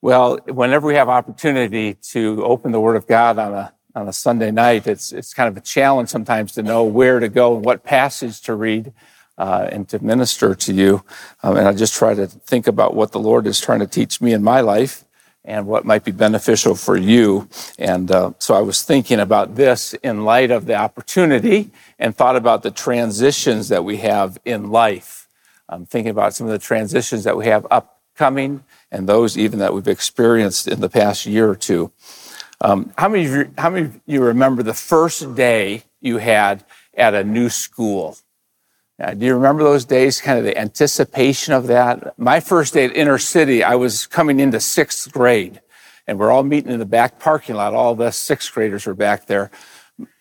Well, whenever we have opportunity to open the Word of God on a on a Sunday night, it's it's kind of a challenge sometimes to know where to go and what passage to read uh, and to minister to you. Um, and I just try to think about what the Lord is trying to teach me in my life and what might be beneficial for you. And uh, so I was thinking about this in light of the opportunity and thought about the transitions that we have in life. I'm thinking about some of the transitions that we have upcoming and those even that we've experienced in the past year or two. Um, how many of you, how many of you remember the first day you had at a new school? Do you remember those days, kind of the anticipation of that? My first day at Intercity, I was coming into sixth grade, and we're all meeting in the back parking lot. All the sixth graders were back there.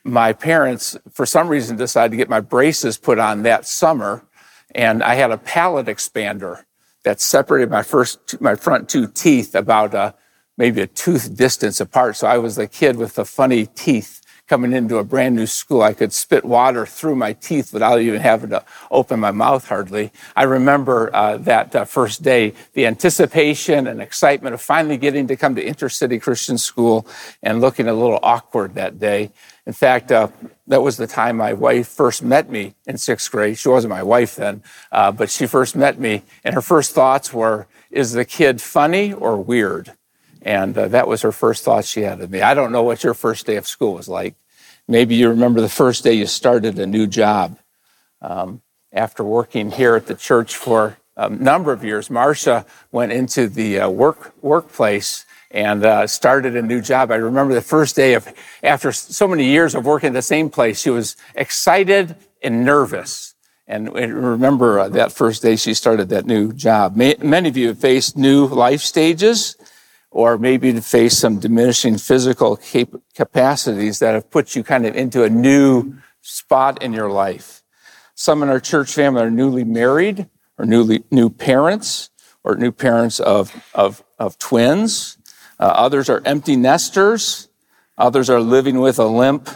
My parents, for some reason, decided to get my braces put on that summer, and I had a palate expander that separated my first, my front two teeth about a, maybe a tooth distance apart. So I was the kid with the funny teeth coming into a brand new school. I could spit water through my teeth without even having to open my mouth hardly. I remember uh, that uh, first day, the anticipation and excitement of finally getting to come to Intercity Christian School and looking a little awkward that day. In fact, uh, that was the time my wife first met me in sixth grade. She wasn't my wife then, uh, but she first met me, and her first thoughts were, is the kid funny or weird? And uh, that was her first thought she had of me. I don't know what your first day of school was like. Maybe you remember the first day you started a new job. Um, after working here at the church for a number of years, Marcia went into the uh, work workplace and uh, started a new job. I remember the first day of after so many years of working at the same place, she was excited and nervous. And remember uh, that first day she started that new job. Many of you have faced new life stages or maybe to face some diminishing physical cap- capacities that have put you kind of into a new spot in your life. Some in our church family are newly married or newly new parents or new parents of, of, of twins. Uh, others are empty nesters. Others are living with a limp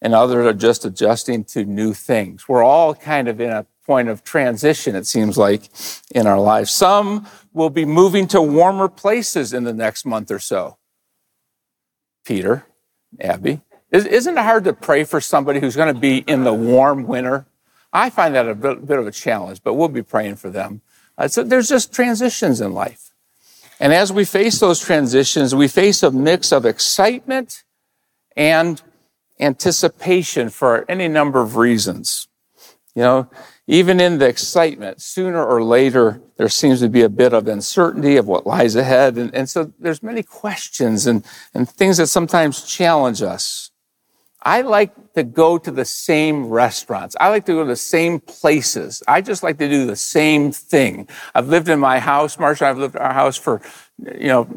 and others are just adjusting to new things. We're all kind of in a point of transition, it seems like, in our lives. Some will be moving to warmer places in the next month or so. Peter, Abby. Isn't it hard to pray for somebody who's going to be in the warm winter? I find that a bit, of a challenge, but we'll be praying for them. Uh, so there's just transitions in life. And as we face those transitions, we face a mix of excitement and anticipation for any number of reasons. You know, even in the excitement, sooner or later, there seems to be a bit of uncertainty of what lies ahead. And, and so there's many questions and, and things that sometimes challenge us. I like to go to the same restaurants. I like to go to the same places. I just like to do the same thing. I've lived in my house, Marcia, I've lived in our house for, you know,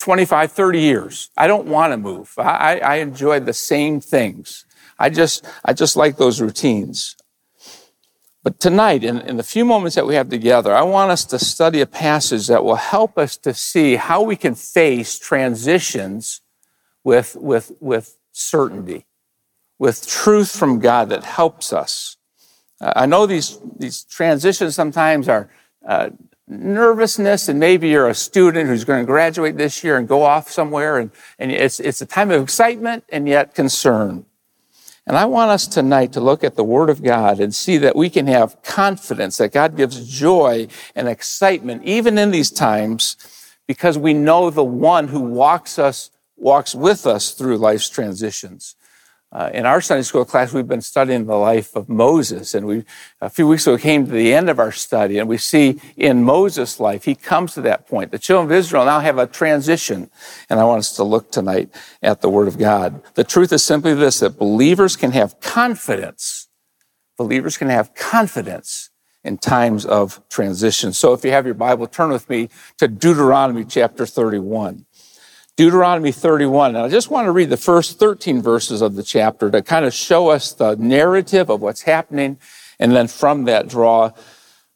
25, 30 years. I don't want to move. I, I enjoy the same things. I just, I just like those routines. But tonight, in, in the few moments that we have together, I want us to study a passage that will help us to see how we can face transitions with, with, with certainty, with truth from God that helps us. Uh, I know these, these transitions sometimes are uh, nervousness, and maybe you're a student who's going to graduate this year and go off somewhere, and, and it's, it's a time of excitement and yet concern. And I want us tonight to look at the Word of God and see that we can have confidence that God gives joy and excitement even in these times because we know the one who walks us, walks with us through life's transitions. Uh, in our Sunday school class, we've been studying the life of Moses, and we a few weeks ago came to the end of our study, and we see in Moses' life he comes to that point. The children of Israel now have a transition, and I want us to look tonight at the Word of God. The truth is simply this: that believers can have confidence. Believers can have confidence in times of transition. So, if you have your Bible, turn with me to Deuteronomy chapter 31. Deuteronomy 31. And I just want to read the first 13 verses of the chapter to kind of show us the narrative of what's happening. And then from that, draw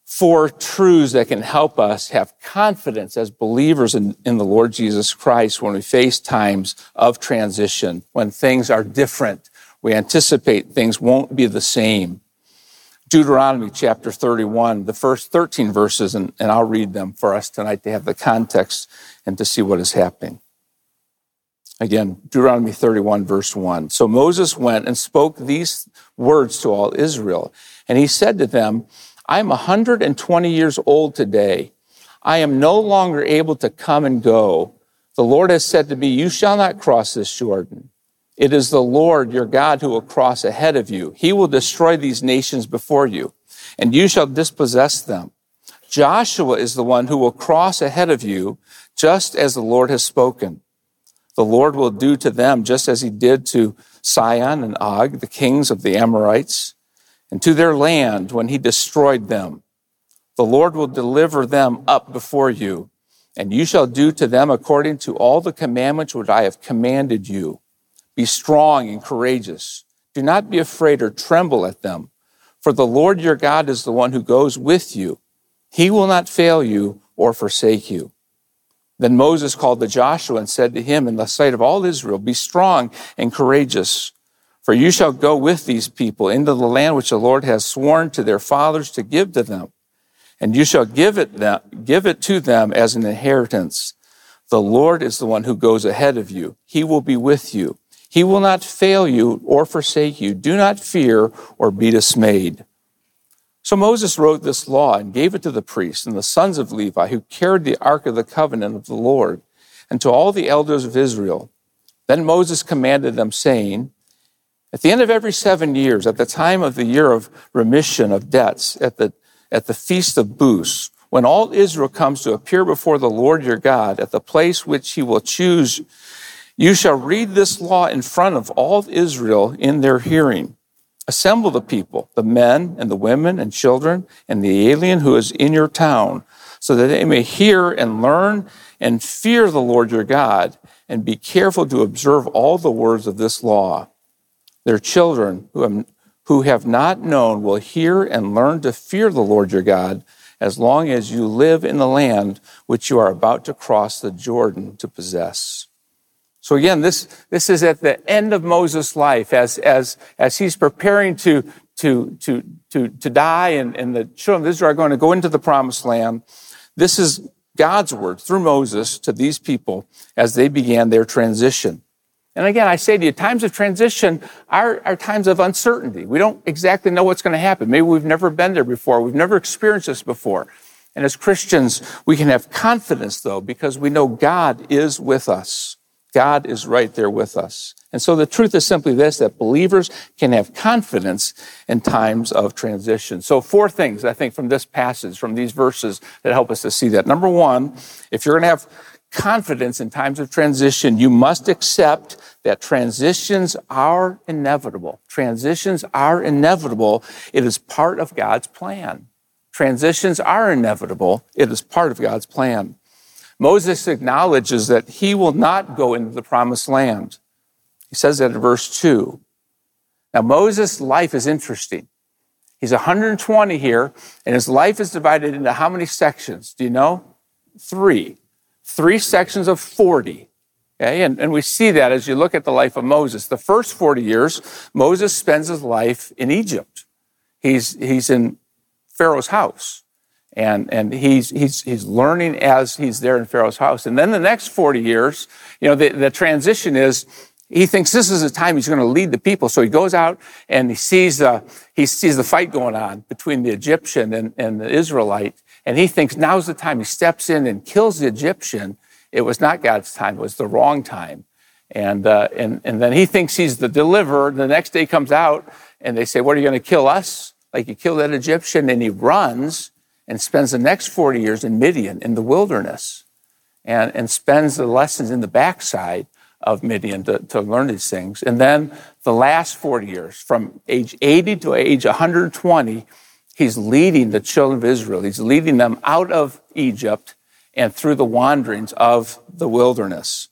four truths that can help us have confidence as believers in, in the Lord Jesus Christ when we face times of transition, when things are different. We anticipate things won't be the same. Deuteronomy chapter 31, the first 13 verses, and, and I'll read them for us tonight to have the context and to see what is happening. Again, Deuteronomy 31, verse 1. So Moses went and spoke these words to all Israel. And he said to them, I am 120 years old today. I am no longer able to come and go. The Lord has said to me, You shall not cross this Jordan. It is the Lord your God who will cross ahead of you. He will destroy these nations before you, and you shall dispossess them. Joshua is the one who will cross ahead of you, just as the Lord has spoken. The Lord will do to them just as he did to Sihon and Og, the kings of the Amorites, and to their land when he destroyed them. The Lord will deliver them up before you, and you shall do to them according to all the commandments which I have commanded you. Be strong and courageous. Do not be afraid or tremble at them, for the Lord your God is the one who goes with you. He will not fail you or forsake you. Then Moses called to Joshua and said to him in the sight of all Israel, Be strong and courageous, for you shall go with these people into the land which the Lord has sworn to their fathers to give to them, and you shall give it, them, give it to them as an inheritance. The Lord is the one who goes ahead of you. He will be with you. He will not fail you or forsake you. Do not fear or be dismayed. So Moses wrote this law and gave it to the priests and the sons of Levi who carried the ark of the covenant of the Lord and to all the elders of Israel. Then Moses commanded them, saying, At the end of every seven years, at the time of the year of remission of debts, at the, at the feast of Booths, when all Israel comes to appear before the Lord your God at the place which he will choose you shall read this law in front of all Israel in their hearing. Assemble the people, the men and the women and children and the alien who is in your town, so that they may hear and learn and fear the Lord your God and be careful to observe all the words of this law. Their children who have, who have not known will hear and learn to fear the Lord your God as long as you live in the land which you are about to cross the Jordan to possess. So again, this, this is at the end of Moses' life as, as, as he's preparing to, to, to, to, to die and, and the children of Israel are going to go into the promised land. This is God's word through Moses to these people as they began their transition. And again, I say to you, times of transition are, are times of uncertainty. We don't exactly know what's going to happen. Maybe we've never been there before. We've never experienced this before. And as Christians, we can have confidence though, because we know God is with us. God is right there with us. And so the truth is simply this, that believers can have confidence in times of transition. So four things, I think, from this passage, from these verses that help us to see that. Number one, if you're going to have confidence in times of transition, you must accept that transitions are inevitable. Transitions are inevitable. It is part of God's plan. Transitions are inevitable. It is part of God's plan. Moses acknowledges that he will not go into the promised land. He says that in verse 2. Now, Moses' life is interesting. He's 120 here, and his life is divided into how many sections? Do you know? Three. Three sections of 40. Okay, and, and we see that as you look at the life of Moses. The first 40 years, Moses spends his life in Egypt. He's, he's in Pharaoh's house and and he's he's he's learning as he's there in Pharaoh's house. And then the next 40 years, you know, the, the transition is he thinks this is the time he's going to lead the people. So he goes out and he sees uh, he sees the fight going on between the Egyptian and, and the Israelite, and he thinks now's the time. He steps in and kills the Egyptian. It was not God's time; it was the wrong time. And uh, and and then he thinks he's the deliverer. The next day comes out, and they say, "What are you going to kill us? Like you killed that Egyptian?" And he runs and spends the next 40 years in Midian in the wilderness and, and spends the lessons in the backside of Midian to, to learn these things. And then the last 40 years, from age 80 to age 120, he's leading the children of Israel. He's leading them out of Egypt and through the wanderings of the wilderness.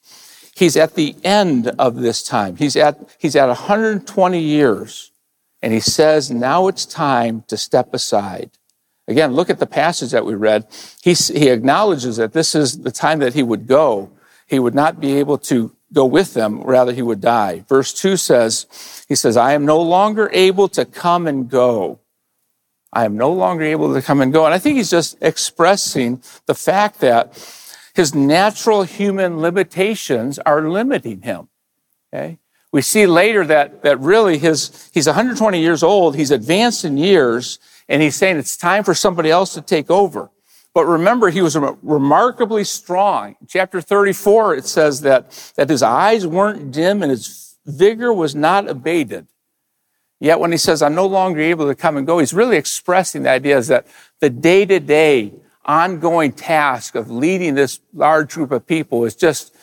He's at the end of this time. He's at, he's at 120 years. And he says, now it's time to step aside. Again, look at the passage that we read. He, he acknowledges that this is the time that he would go. He would not be able to go with them, rather, he would die. Verse 2 says, He says, I am no longer able to come and go. I am no longer able to come and go. And I think he's just expressing the fact that his natural human limitations are limiting him. Okay? We see later that, that really his, he's 120 years old, he's advanced in years, and he's saying it's time for somebody else to take over. But remember, he was remarkably strong. Chapter 34, it says that, that his eyes weren't dim and his vigor was not abated. Yet when he says, I'm no longer able to come and go, he's really expressing the idea is that the day to day ongoing task of leading this large group of people is just,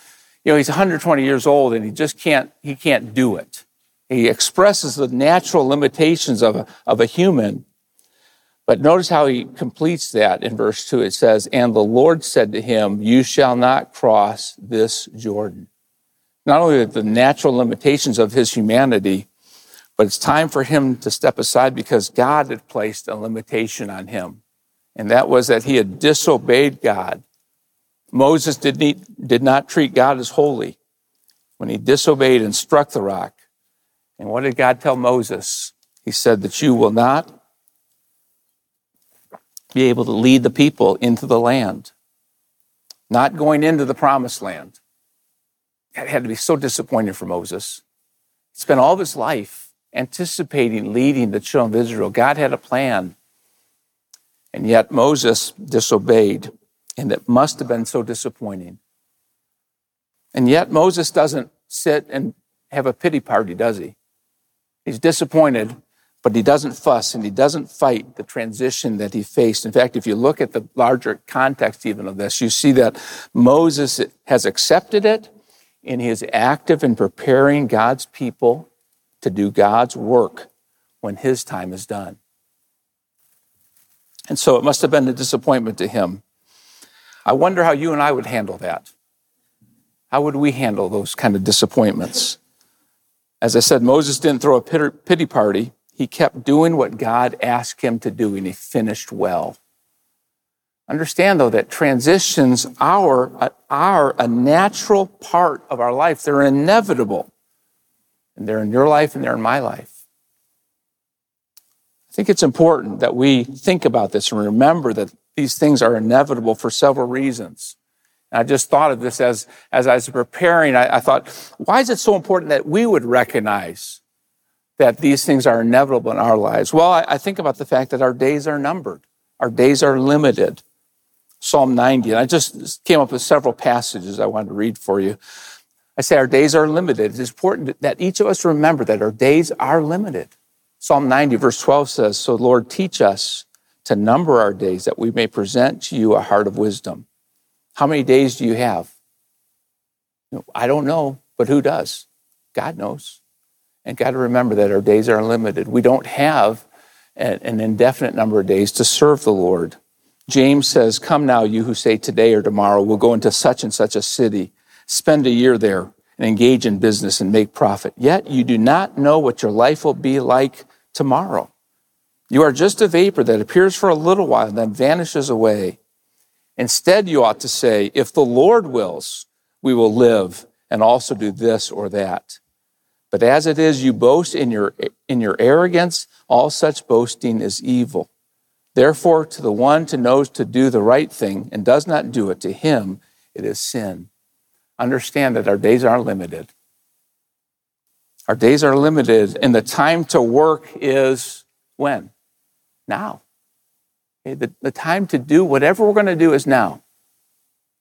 you know, he's 120 years old and he just can't, he can't do it. He expresses the natural limitations of a, of a human. But notice how he completes that in verse 2. It says, And the Lord said to him, You shall not cross this Jordan. Not only the natural limitations of his humanity, but it's time for him to step aside because God had placed a limitation on him. And that was that he had disobeyed God. Moses did, need, did not treat God as holy when he disobeyed and struck the rock. And what did God tell Moses? He said that you will not be able to lead the people into the land, not going into the promised land. That had to be so disappointing for Moses. He spent all of his life anticipating leading the children of Israel. God had a plan. And yet Moses disobeyed, and it must have been so disappointing. And yet Moses doesn't sit and have a pity party, does he? He's disappointed, but he doesn't fuss and he doesn't fight the transition that he faced. In fact, if you look at the larger context even of this, you see that Moses has accepted it and he is active in preparing God's people to do God's work when his time is done. And so it must have been a disappointment to him. I wonder how you and I would handle that. How would we handle those kind of disappointments? As I said, Moses didn't throw a pity party. He kept doing what God asked him to do, and he finished well. Understand, though, that transitions are, are a natural part of our life. They're inevitable. And they're in your life and they're in my life. I think it's important that we think about this and remember that these things are inevitable for several reasons. And I just thought of this as, as I was preparing. I, I thought, why is it so important that we would recognize that these things are inevitable in our lives? Well, I, I think about the fact that our days are numbered. Our days are limited. Psalm 90. And I just came up with several passages I wanted to read for you. I say our days are limited. It's important that each of us remember that our days are limited. Psalm 90, verse 12 says, So Lord, teach us to number our days that we may present to you a heart of wisdom. How many days do you have? I don't know, but who does? God knows. And got to remember that our days are limited. We don't have an indefinite number of days to serve the Lord. James says, Come now, you who say today or tomorrow, we'll go into such and such a city spend a year there and engage in business and make profit. Yet you do not know what your life will be like tomorrow. You are just a vapor that appears for a little while and then vanishes away. Instead, you ought to say, if the Lord wills, we will live and also do this or that. But as it is, you boast in your, in your arrogance. All such boasting is evil. Therefore, to the one who knows to do the right thing and does not do it, to him it is sin understand that our days are limited. Our days are limited, and the time to work is when? Now. Okay, the, the time to do whatever we're going to do is now.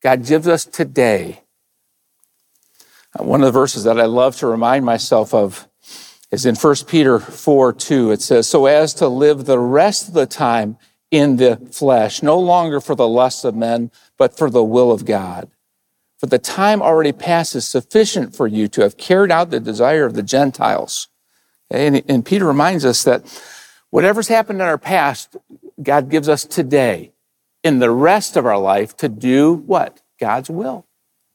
God gives us today. One of the verses that I love to remind myself of is in 1 Peter 4 2. It says, So as to live the rest of the time in the flesh, no longer for the lusts of men, but for the will of God. For the time already past is sufficient for you to have carried out the desire of the Gentiles. And, and Peter reminds us that whatever's happened in our past, God gives us today in the rest of our life to do what? God's will.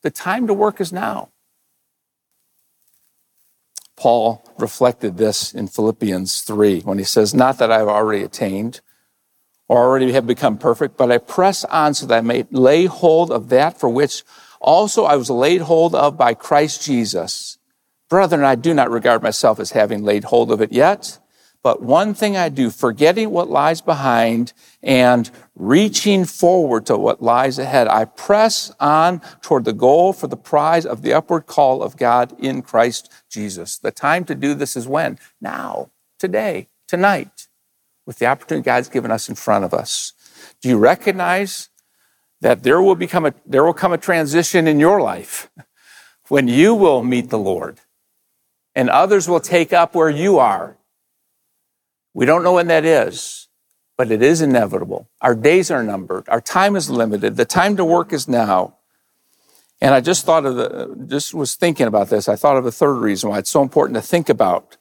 The time to work is now. Paul reflected this in Philippians 3 when he says, Not that I've already attained or already have become perfect, but I press on so that I may lay hold of that for which also, I was laid hold of by Christ Jesus. Brethren, I do not regard myself as having laid hold of it yet, But one thing I do, forgetting what lies behind and reaching forward to what lies ahead, I press on toward the goal for the prize of the upward call of God in Christ Jesus. The time to do this is when? Now, today, tonight, with the opportunity God's given us in front of us. Do you recognize that there will become a, there will come a transition in your life when you will meet the Lord and others will take up where you are? We don't know when that is, but it is inevitable. Our days are numbered. Our time is limited. The time to work is now. And I just thought of the, just was thinking about this. I thought of a third reason why it's so important to think about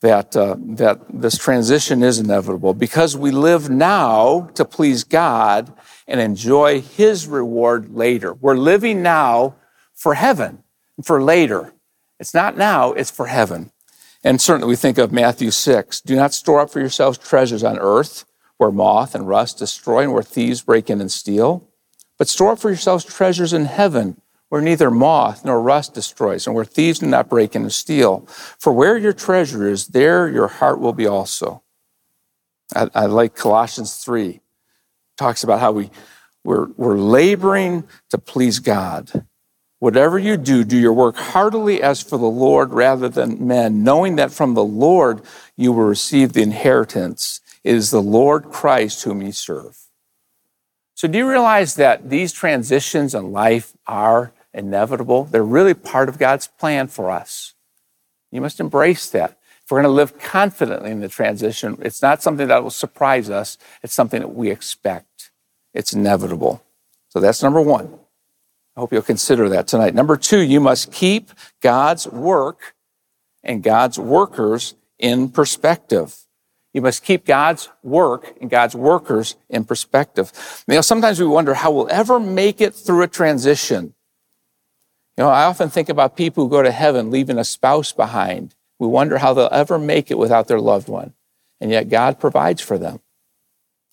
that, uh, that this transition is inevitable because we live now to please God and enjoy His reward later. We're living now for heaven, for later. It's not now, it's for heaven. And certainly we think of Matthew 6. Do not store up for yourselves treasures on earth where moth and rust destroy and where thieves break in and steal, but store up for yourselves treasures in heaven where neither moth nor rust destroys and where thieves do not break in and steal. For where your treasure is, there your heart will be also. I, I like Colossians 3. It talks about how we, we're, we're laboring to please God. Whatever you do, do your work heartily as for the Lord rather than men, knowing that from the Lord you will receive the inheritance. It is the Lord Christ whom you serve. So, do you realize that these transitions in life are inevitable? They're really part of God's plan for us. You must embrace that. If we're going to live confidently in the transition, it's not something that will surprise us, it's something that we expect. It's inevitable. So, that's number one. I hope you'll consider that tonight. Number two, you must keep God's work and God's workers in perspective. You must keep God's work and God's workers in perspective. You know, sometimes we wonder how we'll ever make it through a transition. You know, I often think about people who go to heaven leaving a spouse behind. We wonder how they'll ever make it without their loved one. And yet God provides for them.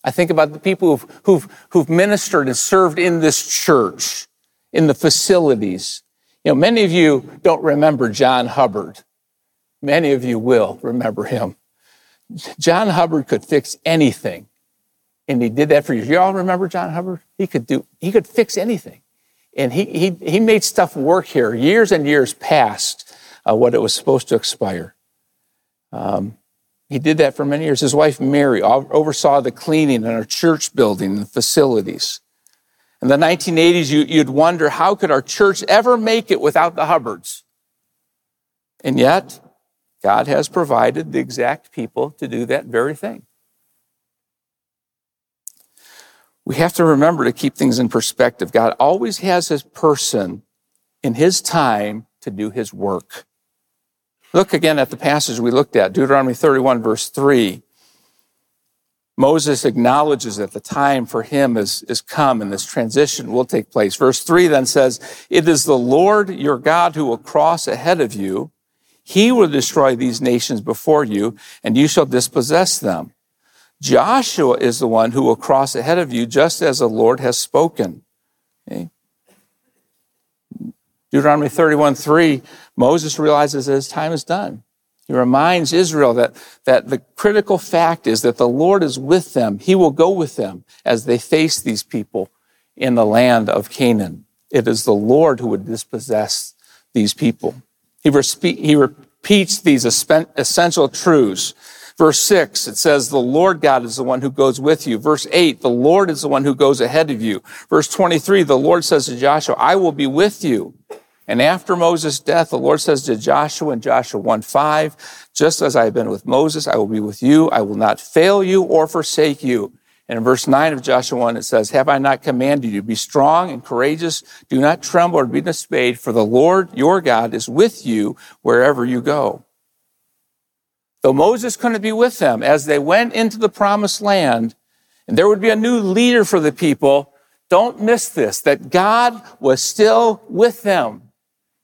I think about the people who've, who've, who've ministered and served in this church in the facilities. You know, many of you don't remember John Hubbard. Many of you will remember him. John Hubbard could fix anything. And he did that for years. You all remember John Hubbard? He could do, he could fix anything. And he, he, he made stuff work here years and years past uh, what it was supposed to expire. Um, he did that for many years. His wife Mary oversaw the cleaning in our church building and facilities. In the 1980s, you, would wonder how could our church ever make it without the Hubbards? And yet, God has provided the exact people to do that very thing. We have to remember to keep things in perspective. God always has his person in his time to do his work. Look again at the passage we looked at, Deuteronomy 31, verse 3. Moses acknowledges that the time for him is, is come and this transition will take place. Verse three then says, it is the Lord your God who will cross ahead of you. He will destroy these nations before you and you shall dispossess them. Joshua is the one who will cross ahead of you just as the Lord has spoken. Okay? Deuteronomy 31, 3, Moses realizes that his time is done. He reminds Israel that, that the critical fact is that the Lord is with them. He will go with them as they face these people in the land of Canaan. It is the Lord who would dispossess these people. He, respe- he repeats these essential truths. Verse 6, it says, The Lord God is the one who goes with you. Verse 8, the Lord is the one who goes ahead of you. Verse 23, the Lord says to Joshua, I will be with you. And after Moses' death, the Lord says to Joshua in Joshua 1 5, just as I have been with Moses, I will be with you. I will not fail you or forsake you. And in verse 9 of Joshua 1, it says, Have I not commanded you? Be strong and courageous. Do not tremble or be dismayed, for the Lord your God is with you wherever you go. Though Moses couldn't be with them as they went into the promised land, and there would be a new leader for the people, don't miss this, that God was still with them.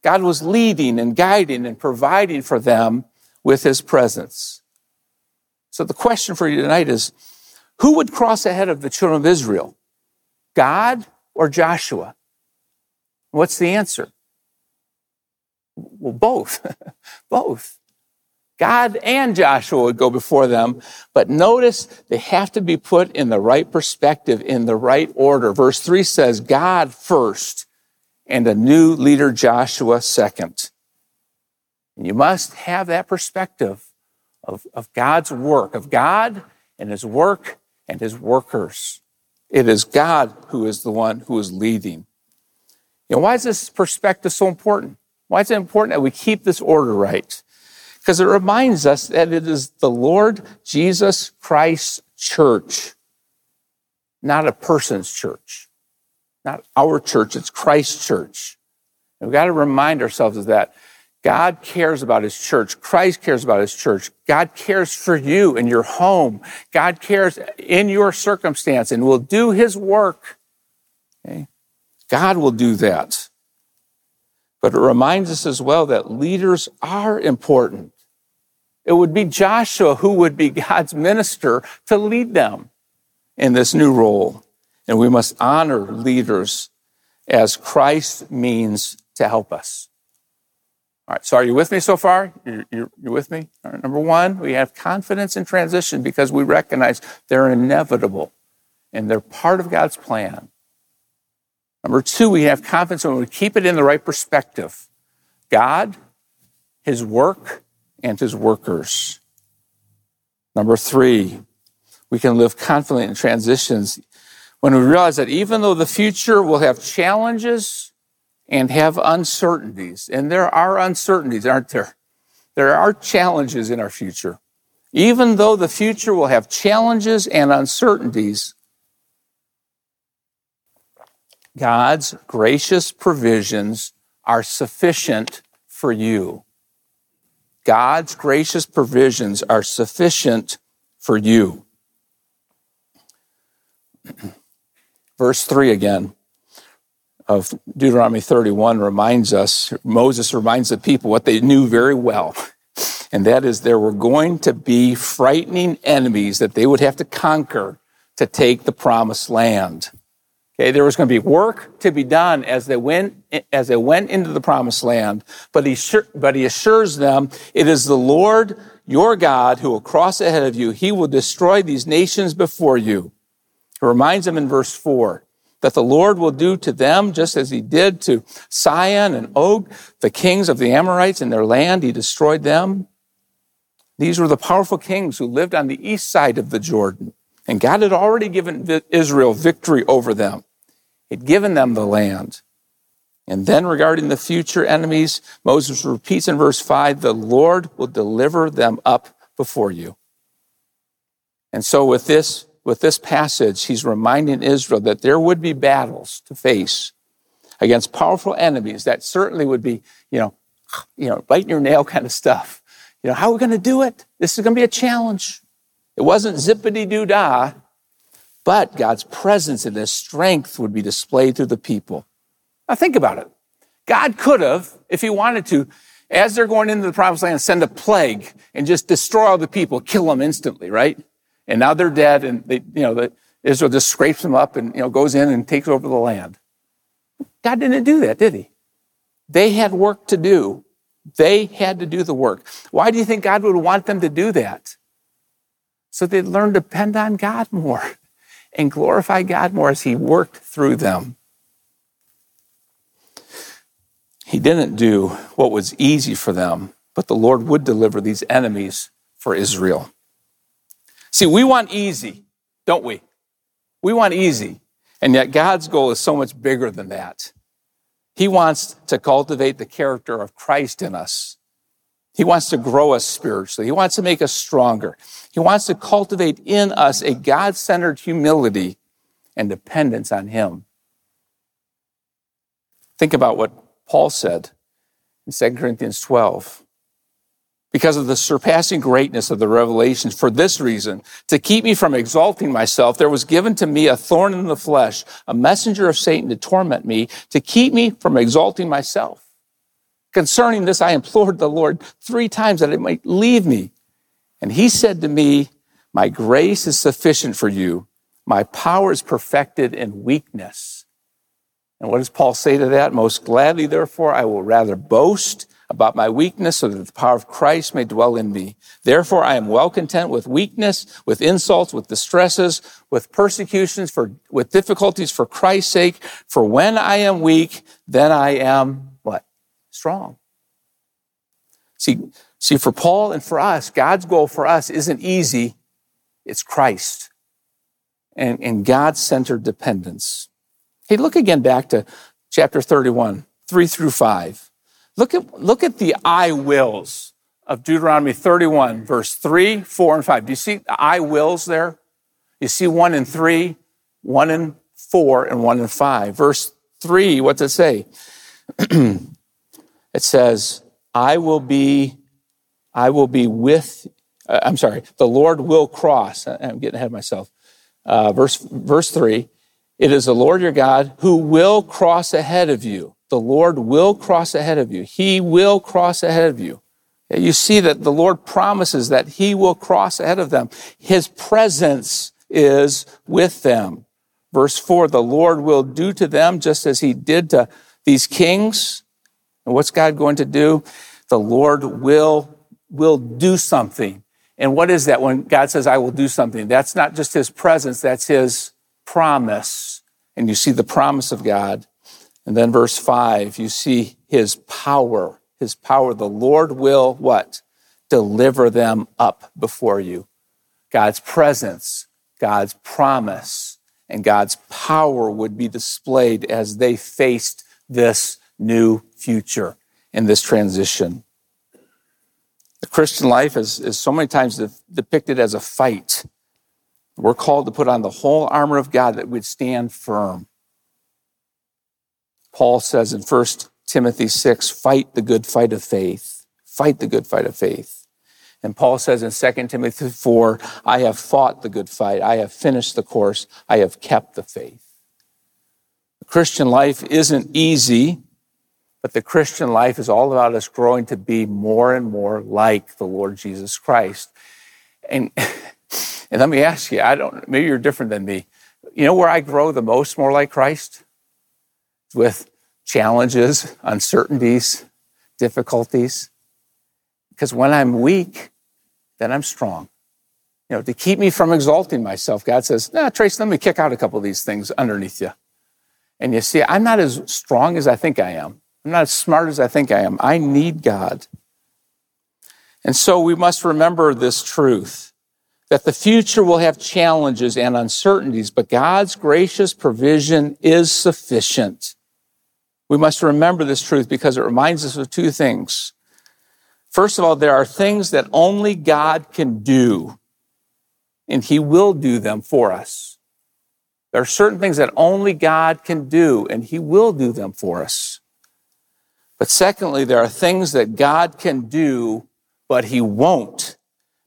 God was leading and guiding and providing for them with his presence. So the question for you tonight is, who would cross ahead of the children of Israel? God or Joshua? What's the answer? Well, both. both. God and Joshua would go before them, but notice they have to be put in the right perspective, in the right order. Verse 3 says, God first, and a new leader, Joshua, second. And you must have that perspective of, of God's work, of God and his work and his workers. It is God who is the one who is leading. Know, why is this perspective so important? Why is it important that we keep this order right? Because it reminds us that it is the Lord Jesus Christ's church, not a person's church, not our church, it's Christ's church. And we've got to remind ourselves of that. God cares about his church. Christ cares about his church. God cares for you in your home. God cares in your circumstance and will do his work. Okay? God will do that. But it reminds us as well that leaders are important. It would be Joshua who would be God's minister to lead them in this new role. And we must honor leaders as Christ means to help us. All right, so are you with me so far? You're, you're, you're with me? number one, we have confidence in transition because we recognize they're inevitable and they're part of God's plan. Number two, we have confidence when we keep it in the right perspective. God, His work, and His workers. Number three, we can live confidently in transitions when we realize that even though the future will have challenges and have uncertainties. And there are uncertainties, aren't there? There are challenges in our future. Even though the future will have challenges and uncertainties, God's gracious provisions are sufficient for you. God's gracious provisions are sufficient for you. Verse 3 again of Deuteronomy 31 reminds us, Moses reminds the people what they knew very well. And that is there were going to be frightening enemies that they would have to conquer to take the promised land. Okay, there was going to be work to be done as they went as they went into the promised land, but he but he assures them it is the Lord your God who will cross ahead of you. He will destroy these nations before you. He reminds them in verse 4 that the Lord will do to them just as he did to Sihon and Og, the kings of the Amorites in their land. He destroyed them. These were the powerful kings who lived on the east side of the Jordan. And God had already given Israel victory over them. He'd given them the land. And then regarding the future enemies, Moses repeats in verse 5 the Lord will deliver them up before you. And so with this with this passage, he's reminding Israel that there would be battles to face against powerful enemies that certainly would be, you know, you know, biting your nail kind of stuff. You know, how are we going to do it? This is going to be a challenge. It wasn't zippity doo dah, but God's presence and his strength would be displayed through the people. Now think about it. God could have, if he wanted to, as they're going into the promised land, send a plague and just destroy all the people, kill them instantly, right? And now they're dead, and they, you know, the, Israel just scrapes them up and you know goes in and takes over the land. God didn't do that, did He? They had work to do. They had to do the work. Why do you think God would want them to do that? So they'd learn to depend on God more and glorify God more as He worked through them. He didn't do what was easy for them, but the Lord would deliver these enemies for Israel. See, we want easy, don't we? We want easy. And yet God's goal is so much bigger than that. He wants to cultivate the character of Christ in us. He wants to grow us spiritually. He wants to make us stronger. He wants to cultivate in us a God centered humility and dependence on Him. Think about what Paul said in 2 Corinthians 12 because of the surpassing greatness of the revelations. For this reason, to keep me from exalting myself, there was given to me a thorn in the flesh, a messenger of Satan to torment me, to keep me from exalting myself. Concerning this, I implored the Lord three times that it might leave me. And he said to me, My grace is sufficient for you. My power is perfected in weakness. And what does Paul say to that? Most gladly, therefore, I will rather boast about my weakness so that the power of Christ may dwell in me. Therefore, I am well content with weakness, with insults, with distresses, with persecutions, for, with difficulties for Christ's sake. For when I am weak, then I am what? Strong. See, see, for Paul and for us, God's goal for us isn't easy. It's Christ and, and God-centered dependence. Hey, look again back to chapter 31, 3 through 5. Look at, look at the I wills of Deuteronomy 31, verse 3, 4, and 5. Do you see the I wills there? You see one in 3, one in 4, and one in 5. Verse 3, what does it say? it says, I will be, I will be with, uh, I'm sorry, the Lord will cross. I'm getting ahead of myself. Uh, verse, verse 3, it is the Lord your God who will cross ahead of you. The Lord will cross ahead of you. He will cross ahead of you. You see that the Lord promises that He will cross ahead of them. His presence is with them. Verse 4 The Lord will do to them just as He did to these kings. And what's God going to do? The Lord will, will do something. And what is that when God says, I will do something? That's not just His presence, that's His promise. And you see the promise of God. And then verse five, you see his power, his power. The Lord will what? Deliver them up before you. God's presence, God's promise, and God's power would be displayed as they faced this new future in this transition. The Christian life is, is so many times depicted as a fight. We're called to put on the whole armor of God that would stand firm. Paul says in 1 Timothy 6, fight the good fight of faith. Fight the good fight of faith. And Paul says in 2 Timothy 4, I have fought the good fight. I have finished the course. I have kept the faith. The Christian life isn't easy, but the Christian life is all about us growing to be more and more like the Lord Jesus Christ. And, and let me ask you, I don't, maybe you're different than me. You know where I grow the most more like Christ? With challenges, uncertainties, difficulties. Because when I'm weak, then I'm strong. You know, to keep me from exalting myself, God says, nah, Trace, let me kick out a couple of these things underneath you. And you see, I'm not as strong as I think I am. I'm not as smart as I think I am. I need God. And so we must remember this truth that the future will have challenges and uncertainties, but God's gracious provision is sufficient. We must remember this truth because it reminds us of two things. First of all, there are things that only God can do, and He will do them for us. There are certain things that only God can do, and He will do them for us. But secondly, there are things that God can do, but He won't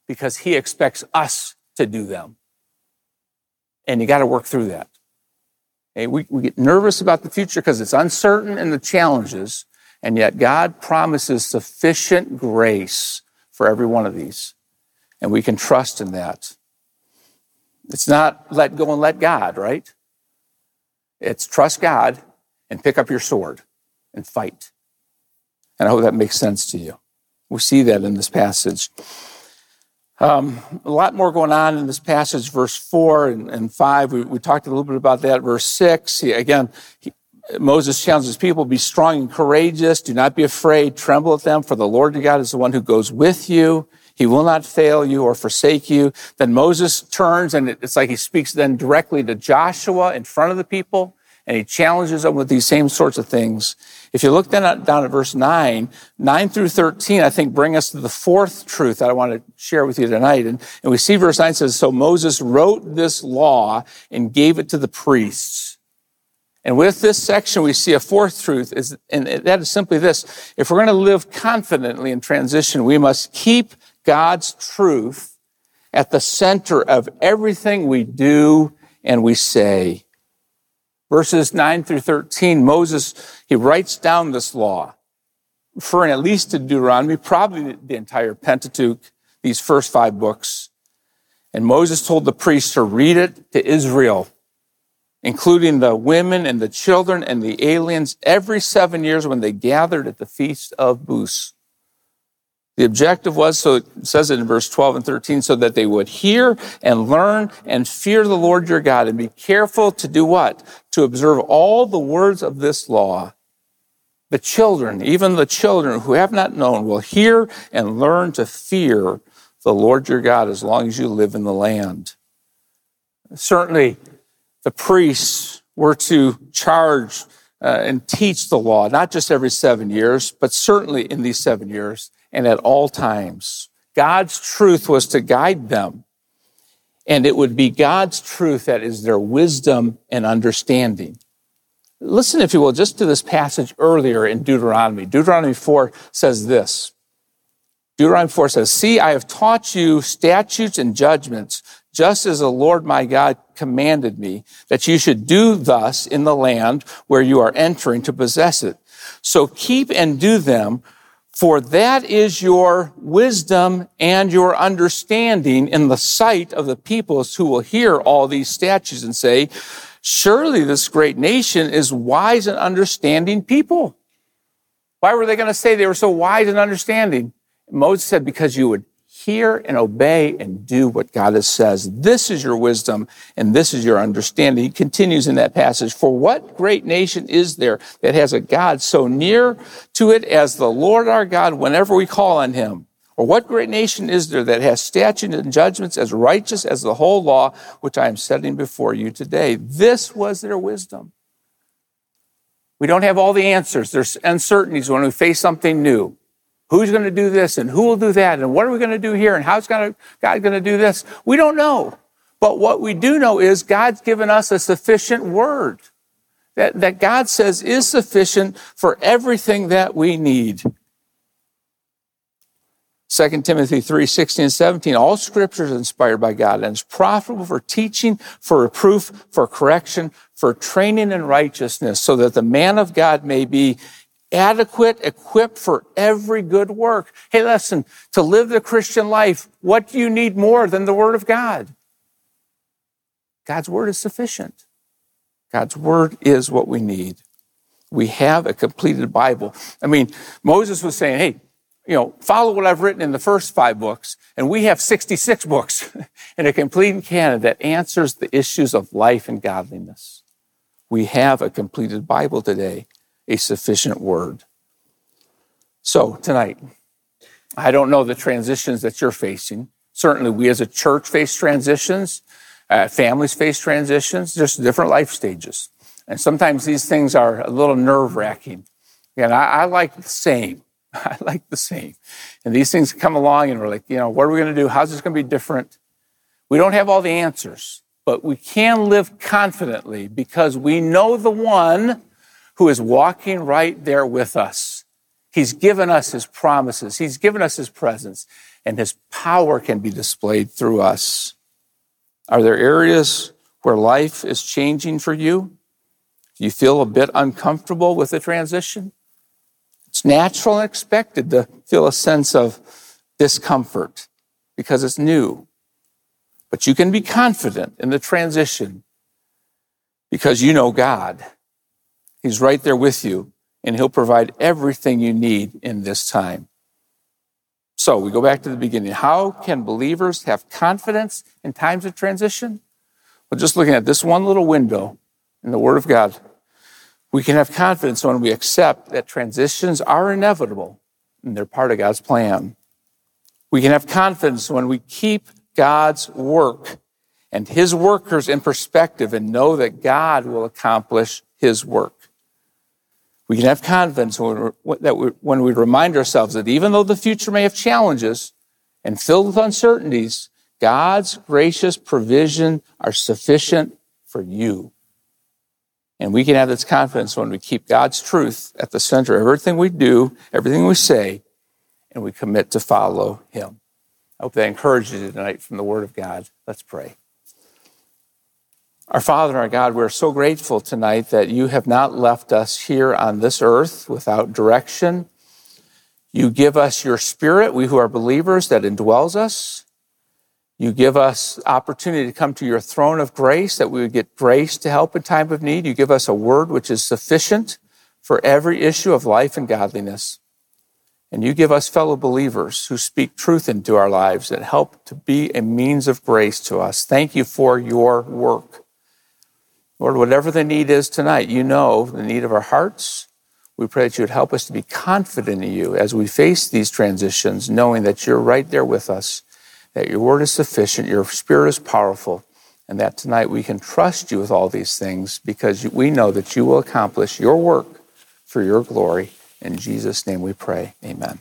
because He expects us to do them. And you got to work through that. Okay, we, we get nervous about the future because it's uncertain and the challenges, and yet God promises sufficient grace for every one of these. And we can trust in that. It's not let go and let God, right? It's trust God and pick up your sword and fight. And I hope that makes sense to you. We see that in this passage. Um, a lot more going on in this passage, verse 4 and, and 5. We, we, talked a little bit about that. Verse 6, he, again, he, Moses challenges people, be strong and courageous. Do not be afraid. Tremble at them, for the Lord your God is the one who goes with you. He will not fail you or forsake you. Then Moses turns and it's like he speaks then directly to Joshua in front of the people and he challenges them with these same sorts of things. If you look down at, down at verse 9, 9 through 13, I think bring us to the fourth truth that I want to share with you tonight. And, and we see verse 9 says, So Moses wrote this law and gave it to the priests. And with this section, we see a fourth truth, is, and that is simply this. If we're going to live confidently in transition, we must keep God's truth at the center of everything we do and we say. Verses 9 through 13, Moses, he writes down this law, referring at least to Deuteronomy, probably the entire Pentateuch, these first five books. And Moses told the priests to read it to Israel, including the women and the children and the aliens, every seven years when they gathered at the feast of Booths. The objective was, so it says it in verse 12 and 13, so that they would hear and learn and fear the Lord your God and be careful to do what? To observe all the words of this law. The children, even the children who have not known, will hear and learn to fear the Lord your God as long as you live in the land. Certainly, the priests were to charge uh, and teach the law, not just every seven years, but certainly in these seven years and at all times. God's truth was to guide them. And it would be God's truth that is their wisdom and understanding. Listen, if you will, just to this passage earlier in Deuteronomy. Deuteronomy 4 says this. Deuteronomy 4 says, See, I have taught you statutes and judgments, just as the Lord my God commanded me, that you should do thus in the land where you are entering to possess it. So keep and do them, for that is your wisdom and your understanding in the sight of the peoples who will hear all these statutes and say, Surely this great nation is wise and understanding people. Why were they going to say they were so wise and understanding? Moses said, because you would hear and obey and do what God has says. This is your wisdom and this is your understanding. He continues in that passage. For what great nation is there that has a God so near to it as the Lord our God whenever we call on him? Or what great nation is there that has statutes and judgments as righteous as the whole law which I am setting before you today? This was their wisdom. We don't have all the answers. There's uncertainties when we face something new. Who's going to do this and who will do that and what are we going to do here and how's God going to do this? We don't know. But what we do know is God's given us a sufficient word that, that God says is sufficient for everything that we need. 2 Timothy 3, 16 and 17, all scripture is inspired by God and is profitable for teaching, for reproof, for correction, for training in righteousness, so that the man of God may be adequate, equipped for every good work. Hey, listen, to live the Christian life, what do you need more than the Word of God? God's Word is sufficient. God's Word is what we need. We have a completed Bible. I mean, Moses was saying, hey, you know, follow what I've written in the first five books, and we have 66 books in a complete canon that answers the issues of life and godliness. We have a completed Bible today, a sufficient word. So, tonight, I don't know the transitions that you're facing. Certainly, we as a church face transitions, uh, families face transitions, just different life stages. And sometimes these things are a little nerve wracking. And I, I like the same. I like the same. And these things come along and we're like, you know, what are we going to do? How's this going to be different? We don't have all the answers, but we can live confidently because we know the one who is walking right there with us. He's given us his promises. He's given us his presence and his power can be displayed through us. Are there areas where life is changing for you? Do you feel a bit uncomfortable with the transition? It's natural and expected to feel a sense of discomfort because it's new. But you can be confident in the transition because you know God. He's right there with you, and He'll provide everything you need in this time. So we go back to the beginning. How can believers have confidence in times of transition? Well, just looking at this one little window in the Word of God, we can have confidence when we accept that transitions are inevitable and they're part of God's plan. We can have confidence when we keep God's work and His workers in perspective and know that God will accomplish His work. We can have confidence when, that we, when we remind ourselves that even though the future may have challenges and filled with uncertainties, God's gracious provision are sufficient for you. And we can have this confidence when we keep God's truth at the center of everything we do, everything we say, and we commit to follow Him. I hope that encourages you tonight from the Word of God. Let's pray. Our Father our God, we're so grateful tonight that you have not left us here on this earth without direction. You give us your Spirit, we who are believers, that indwells us. You give us opportunity to come to your throne of grace, that we would get grace to help in time of need. You give us a word which is sufficient for every issue of life and godliness. And you give us fellow believers who speak truth into our lives that help to be a means of grace to us. Thank you for your work. Lord, whatever the need is tonight, you know the need of our hearts. We pray that you would help us to be confident in you as we face these transitions, knowing that you're right there with us, that your word is sufficient, your spirit is powerful, and that tonight we can trust you with all these things because we know that you will accomplish your work for your glory. In Jesus' name we pray. Amen.